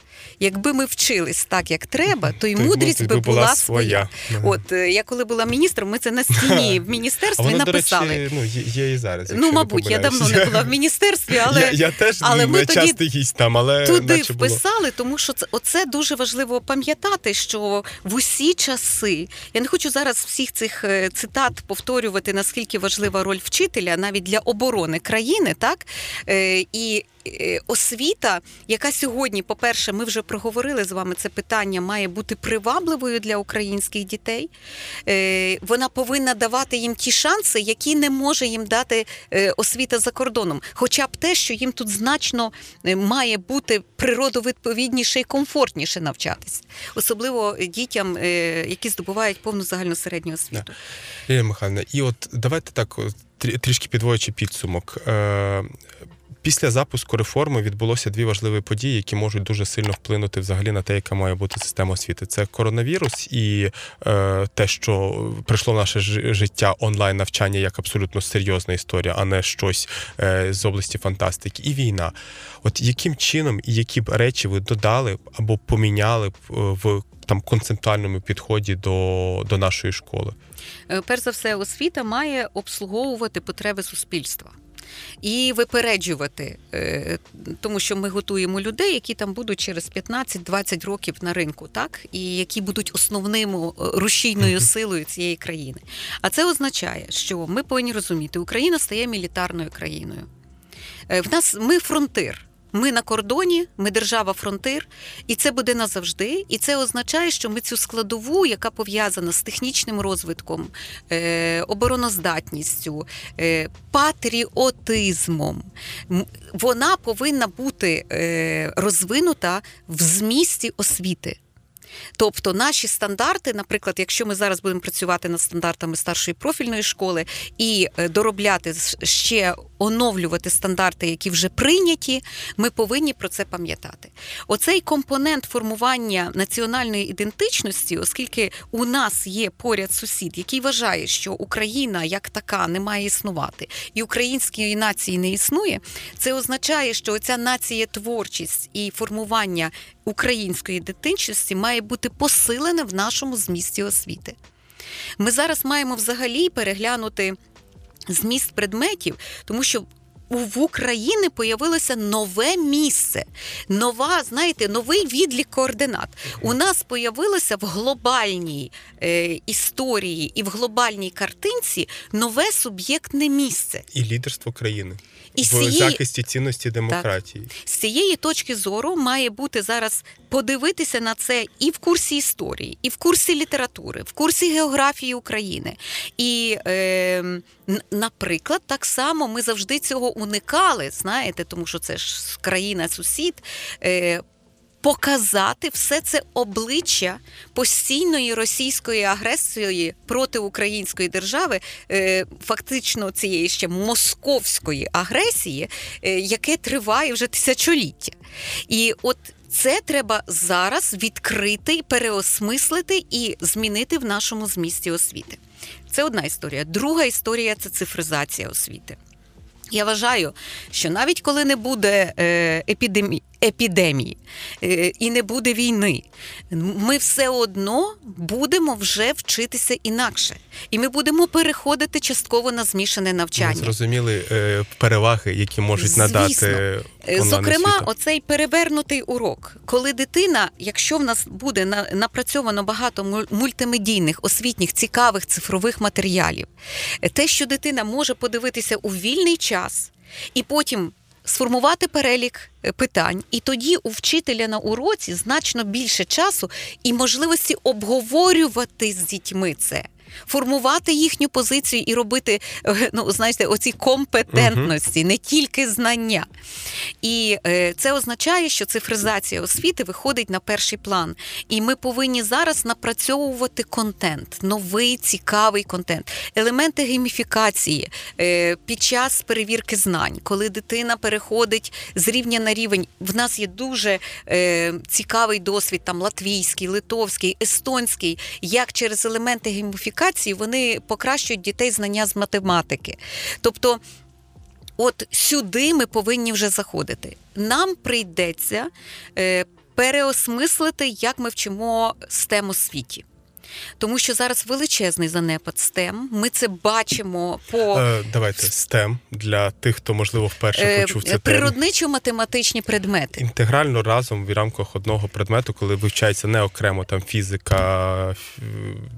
Speaker 3: Якби ми вчились так, як треба, то й
Speaker 1: То
Speaker 3: мудрість би була своя.
Speaker 1: Ага.
Speaker 3: От е, я коли була міністром, ми це на стіні в
Speaker 1: а
Speaker 3: міністерстві
Speaker 1: воно,
Speaker 3: написали.
Speaker 1: до речі, ну, є, і зараз.
Speaker 3: ну, мабуть, я давно не була в міністерстві, але
Speaker 1: я, я теж
Speaker 3: але ми тоді
Speaker 1: гість там, але
Speaker 3: туди вписали, тому що це оце дуже важливо пам'ятати, що в усі часи я не хочу зараз всіх цих е, цитат повторювати, наскільки важлива роль вчителя навіть для оборони країни, так Е, і. Е, Освіта, яка сьогодні, по-перше, ми вже проговорили з вами це питання, має бути привабливою для українських дітей. Е, Вона повинна давати їм ті шанси, які не може їм дати е, освіта за кордоном. Хоча б те, що їм тут значно має бути природовідповідніше і комфортніше навчатись, особливо дітям, які здобувають повну загальну середню освіту.
Speaker 1: Лілія Михайлівна, і от давайте так трі- трішки підводячи підсумок. Після запуску реформи відбулося дві важливі події, які можуть дуже сильно вплинути взагалі на те, яка має бути система освіти. Це коронавірус і е, те, що прийшло в наше життя онлайн навчання як абсолютно серйозна історія, а не щось е, з області фантастики, і війна. От яким чином і які б речі ви додали або поміняли б е, в там концептуальному підході до, до нашої школи?
Speaker 3: Е, Перш за все, освіта має обслуговувати потреби суспільства. І випереджувати, е, тому що ми готуємо людей, які там будуть через 15-20 років на ринку, так і які будуть основним е, рушійною силою цієї країни. А це означає, що ми повинні розуміти, Україна стає мілітарною країною. Е, В нас ми фронтир. Ми на кордоні, ми держава фронтир, і це буде назавжди. І це означає, що ми цю складову, яка пов'язана з технічним розвитком, е, обороноздатністю, е, патріотизмом, вона повинна бути е, розвинута в змісті освіти. Тобто наші стандарти, наприклад, якщо ми зараз будемо працювати над стандартами старшої профільної школи і е, доробляти ще оновлювати стандарти, які вже прийняті, ми повинні про це пам'ятати. Оцей компонент формування національної ідентичності, оскільки у нас є поряд сусід, який вважає, що Україна як така не має існувати, і української нації не існує, це означає, що ця нація творчість і формування української ідентичності має бути посилене в нашому змісті освіти. Ми зараз маємо взагалі переглянути зміст предметів, тому що у- в Україні появилося нове місце, нова, знаєте, новий відлік координат. У нас появилося в глобальній е, історії і в глобальній картинці нове суб'єктне місце.
Speaker 1: І лідерство країни
Speaker 3: І
Speaker 1: в
Speaker 3: цієї,
Speaker 1: захисті цінності демократії.
Speaker 3: з цієї точки зору має бути зараз подивитися на це і в курсі історії, і в курсі літератури, в курсі географії України. І, е, наприклад, так само ми завжди цього уникали, знаєте, тому що це ж країна-сусід. Е, Показати все це обличчя постійної російської агресії проти української держави, е, фактично цієї ще московської агресії, е, яке триває вже тисячоліття. І от це треба зараз відкрити, переосмислити і змінити в нашому змісті освіти. Це одна історія. Друга історія це цифризація освіти. Я вважаю, що навіть коли не буде е, епідемії, епідемії е, і не буде війни, ми все одно будемо вже вчитися інакше. І ми будемо переходити частково на змішане навчання.
Speaker 1: Ми зрозуміли е, переваги, які можуть
Speaker 3: Звісно.
Speaker 1: надати
Speaker 3: Е, Зокрема, оцей перевернутий урок, коли дитина, якщо в нас буде напрацьовано багато мультимедійних, освітніх, цікавих цифрових матеріалів, те, що дитина може подивитися у вільний час і потім. Сформувати перелік е, питань, і тоді у вчителя на уроці значно більше часу і можливості обговорювати з дітьми це, формувати їхню позицію і робити, е, ну знаєте, оці компетентності, не тільки знання. І е, це означає, що цифризація освіти виходить на перший план. І ми повинні зараз напрацьовувати контент, новий цікавий контент, елементи гейміфікації е, під час перевірки знань, коли дитина переходить з рівня на рівень. В нас є дуже цікавий досвід, там латвійський, литовський, естонський, як через елементи гейміфікації вони покращують дітей знання з математики. Тобто. От сюди ми повинні вже заходити. Нам прийдеться е, переосмислити, як ми вчимо STEM у світі. Тому що зараз величезний занепад STEM. Ми це бачимо по
Speaker 1: Е, давайте STEM для тих, хто можливо вперше
Speaker 3: е,
Speaker 1: почув це
Speaker 3: природничо-математичні предмети.
Speaker 1: Інтегрально разом в рамках одного предмету, коли вивчається не окремо там фізика,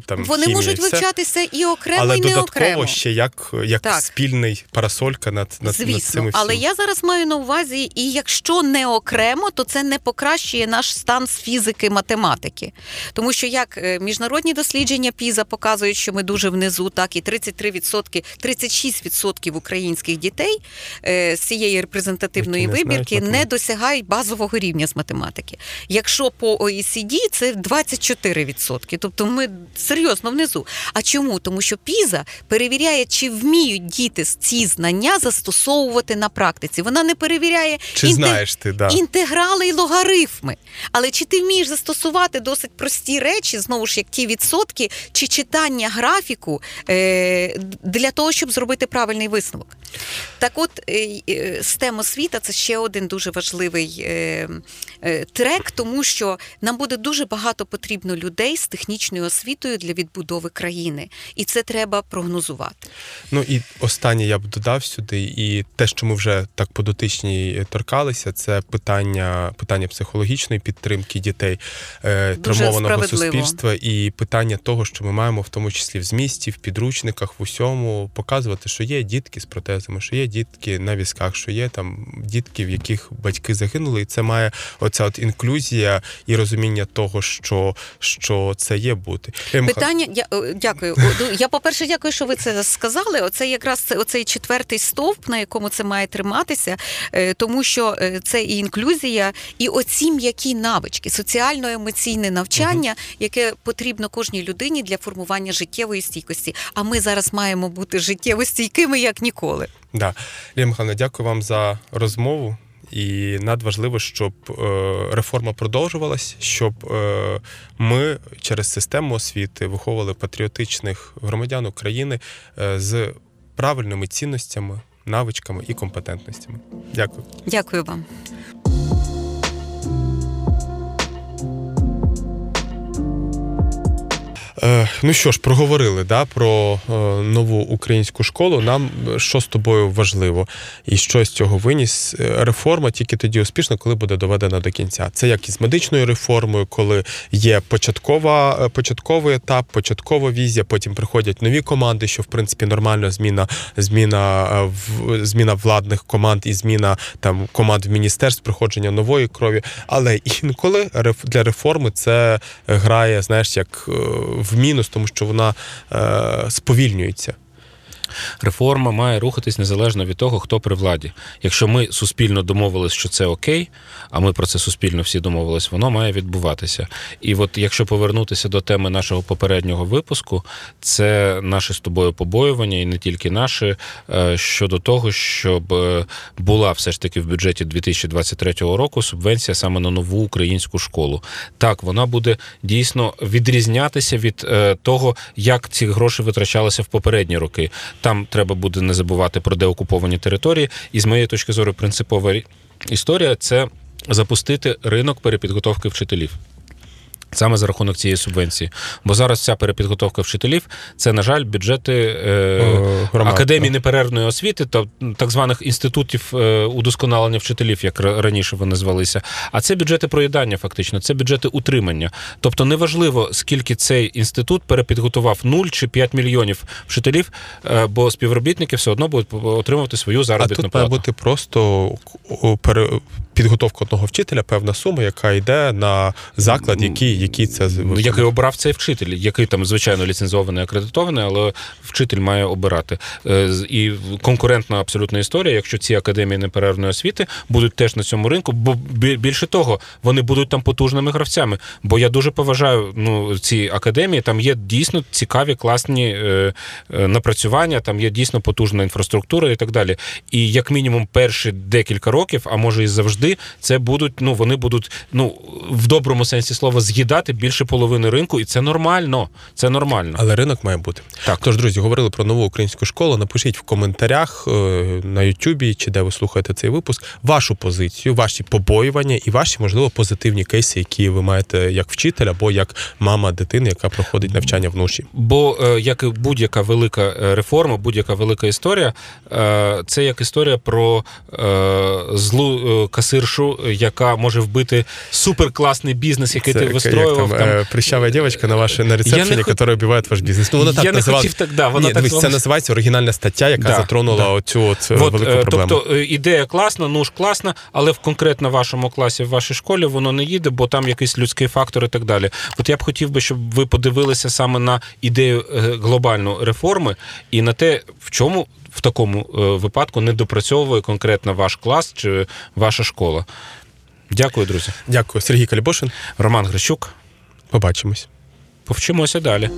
Speaker 1: там
Speaker 3: Вони
Speaker 1: хімія,
Speaker 3: можуть
Speaker 1: все,
Speaker 3: вивчатися і окремо,
Speaker 1: але
Speaker 3: і не
Speaker 1: додатково
Speaker 3: окремо.
Speaker 1: ще як, як
Speaker 3: Так.
Speaker 1: спільний парасолька над, над, над
Speaker 3: Звісно,
Speaker 1: цим
Speaker 3: але я зараз маю на увазі, і якщо не окремо, то це не покращує наш стан з фізики математики. Тому що як е, міжнародні дослідження ПІЗа показують, що ми дуже внизу, так і 33%, 36% українських дітей е, з цієї репрезентативної
Speaker 1: Які
Speaker 3: вибірки не досягають базового рівня з математики. Якщо по OECD це 24%. Тобто ми серйозно внизу. А чому? Тому що ПІЗа перевіряє, чи вміють діти ці знання застосовувати на практиці. Вона не перевіряє
Speaker 1: Чи
Speaker 3: інте-
Speaker 1: знаєш ти, да.
Speaker 3: інтеграли і логарифми. Але чи ти вмієш застосувати досить прості речі, знову ж як ті відсотки, чи читання графіку е, для того, щоб зробити правильний висновок? Так от, е, е, STEM освіта це ще один дуже важливий е, е, трек, тому що нам буде дуже багато потрібно людей з технічною освітою для відбудови країни, і це треба прогнозувати.
Speaker 1: Ну і останнє я б додав сюди, і те, що ми вже так по дотичній торкалися, це питання, питання психологічної підтримки дітей, е, травмованого суспільства і питання того, що ми маємо в тому числі в змісті, в підручниках, в усьому показувати, що є дітки з протезами, що є дітки на візках, що є там дітки, в яких батьки загинули, і це має оця от інклюзія і розуміння того, що, що це є бути. Е,
Speaker 3: Питання дя- е, дякую. Ну, Я по-перше, дякую, що ви це сказали. Оце якраз це оцей четвертий стовп, на якому це має триматися, е, тому що це і інклюзія, і оці м'які навички, соціально-емоційне навчання, яке потрібно кожній людині для формування життєвої стійкості. А ми зараз маємо бути життєво стійкими як ніколи.
Speaker 1: Да. Лія Михайловна, дякую вам за розмову. І надважливо, щоб е, реформа продовжувалась, щоб е, ми через систему освіти виховували патріотичних громадян України е, з правильними цінностями, навичками і компетентностями. Дякую.
Speaker 3: Дякую вам.
Speaker 1: Ну що ж, проговорили да, про е, нову українську школу. Нам е, що з тобою важливо, і що з цього виніс Е, реформа тільки тоді успішна, коли буде доведена до кінця. Це як із медичною реформою, коли є початкова, е, початковий етап, початкова візія, потім приходять нові команди, що в принципі нормально зміна, зміна, е, в- зміна владних команд і зміна там команд в міністерств, приходження нової крові. Але інколи для реформи це грає, знаєш, як е, в мінус, тому що вона е, сповільнюється.
Speaker 2: Реформа має рухатись незалежно від того, хто при владі. Якщо ми суспільно домовились, що це окей, а ми про це суспільно всі домовились, воно має відбуватися. І от якщо повернутися до теми нашого попереднього випуску, це наше з тобою побоювання, і не тільки наше, е, щодо того, щоб е, була все ж таки в бюджеті 2023 року субвенція саме на нову українську школу. Так, вона буде дійсно відрізнятися від е, того, як ці гроші витрачалися в попередні роки. Там треба буде не забувати про деокуповані території. І з моєї точки зору, принципова історія це запустити ринок перепідготовки вчителів. Саме за рахунок цієї субвенції. Бо зараз ця перепідготовка вчителів це, на жаль, бюджети е,
Speaker 1: Е, громад,
Speaker 2: академії
Speaker 1: так.
Speaker 2: неперервної освіти, та так званих інститутів е, удосконалення вчителів, як раніше вони звалися. А це бюджети проїдання, фактично, це бюджети утримання. Тобто неважливо, скільки цей інститут перепідготував 0 чи 5 мільйонів вчителів, е, бо співробітники все одно будуть отримувати свою
Speaker 1: А
Speaker 2: заробітну
Speaker 1: тут має
Speaker 2: плату.
Speaker 1: бути просто пере- підготовка одного вчителя, певна сума, яка йде на заклад, який, який це
Speaker 2: Ну, який обрав цей вчитель, який там звичайно ліцензований, акредитований, але вчитель має обирати. Е, І конкурентна абсолютна історія, якщо ці академії неперервної освіти будуть теж на цьому ринку, бо бі- більше того, вони будуть там потужними гравцями. Бо я дуже поважаю ну, ці академії, там є дійсно цікаві, класні е, е, напрацювання, там є дійсно потужна інфраструктура і так далі. І як мінімум перші декілька років, а може і завжди, це будуть, ну вони будуть ну в доброму сенсі слова з'їдати більше половини ринку, і це нормально. Це нормально.
Speaker 1: Але ринок має бути.
Speaker 2: Так.
Speaker 1: Тож, друзі, говорили про нову українську школу. Напишіть в коментарях е, на Ютубі чи де ви слухаєте цей випуск вашу позицію, ваші побоювання і ваші, можливо, позитивні кейси, які ви маєте як вчитель або як мама дитини, яка проходить навчання в нуші.
Speaker 2: Бо е, як і будь-яка велика е, реформа, будь-яка велика історія, це як історія про злу е, касиршу, яка може вбити суперкласний бізнес, який ти
Speaker 1: як
Speaker 2: вистроював.
Speaker 1: там,
Speaker 2: Там,
Speaker 1: е, прищава дівчинка на вашій на
Speaker 2: Я
Speaker 1: ресепшені,
Speaker 2: не хот-
Speaker 1: яка убиває ваш бізнес. Ну, вона так
Speaker 2: Я не
Speaker 1: називала-
Speaker 2: хотів так, да, вона
Speaker 1: Ні,
Speaker 2: так
Speaker 1: дивись, це називається оригінальна стаття, яка
Speaker 2: Да,
Speaker 1: затронула
Speaker 2: да.
Speaker 1: оцю от е,
Speaker 2: От,
Speaker 1: велику
Speaker 2: е,
Speaker 1: проблему.
Speaker 2: Тобто ідея класна, ну ж класна, але в конкретно вашому класі, в вашій школі воно не їде, бо там якийсь людський фактор і так далі. От я б хотів би, щоб ви подивилися саме на ідею глобальну реформи і на те, в чому в такому е, випадку не допрацьовує конкретно ваш клас чи ваша школа. Дякую, друзі.
Speaker 1: Дякую, Сергій Калібошин.
Speaker 2: Роман Грищук.
Speaker 1: Побачимось.
Speaker 2: Повчимося далі.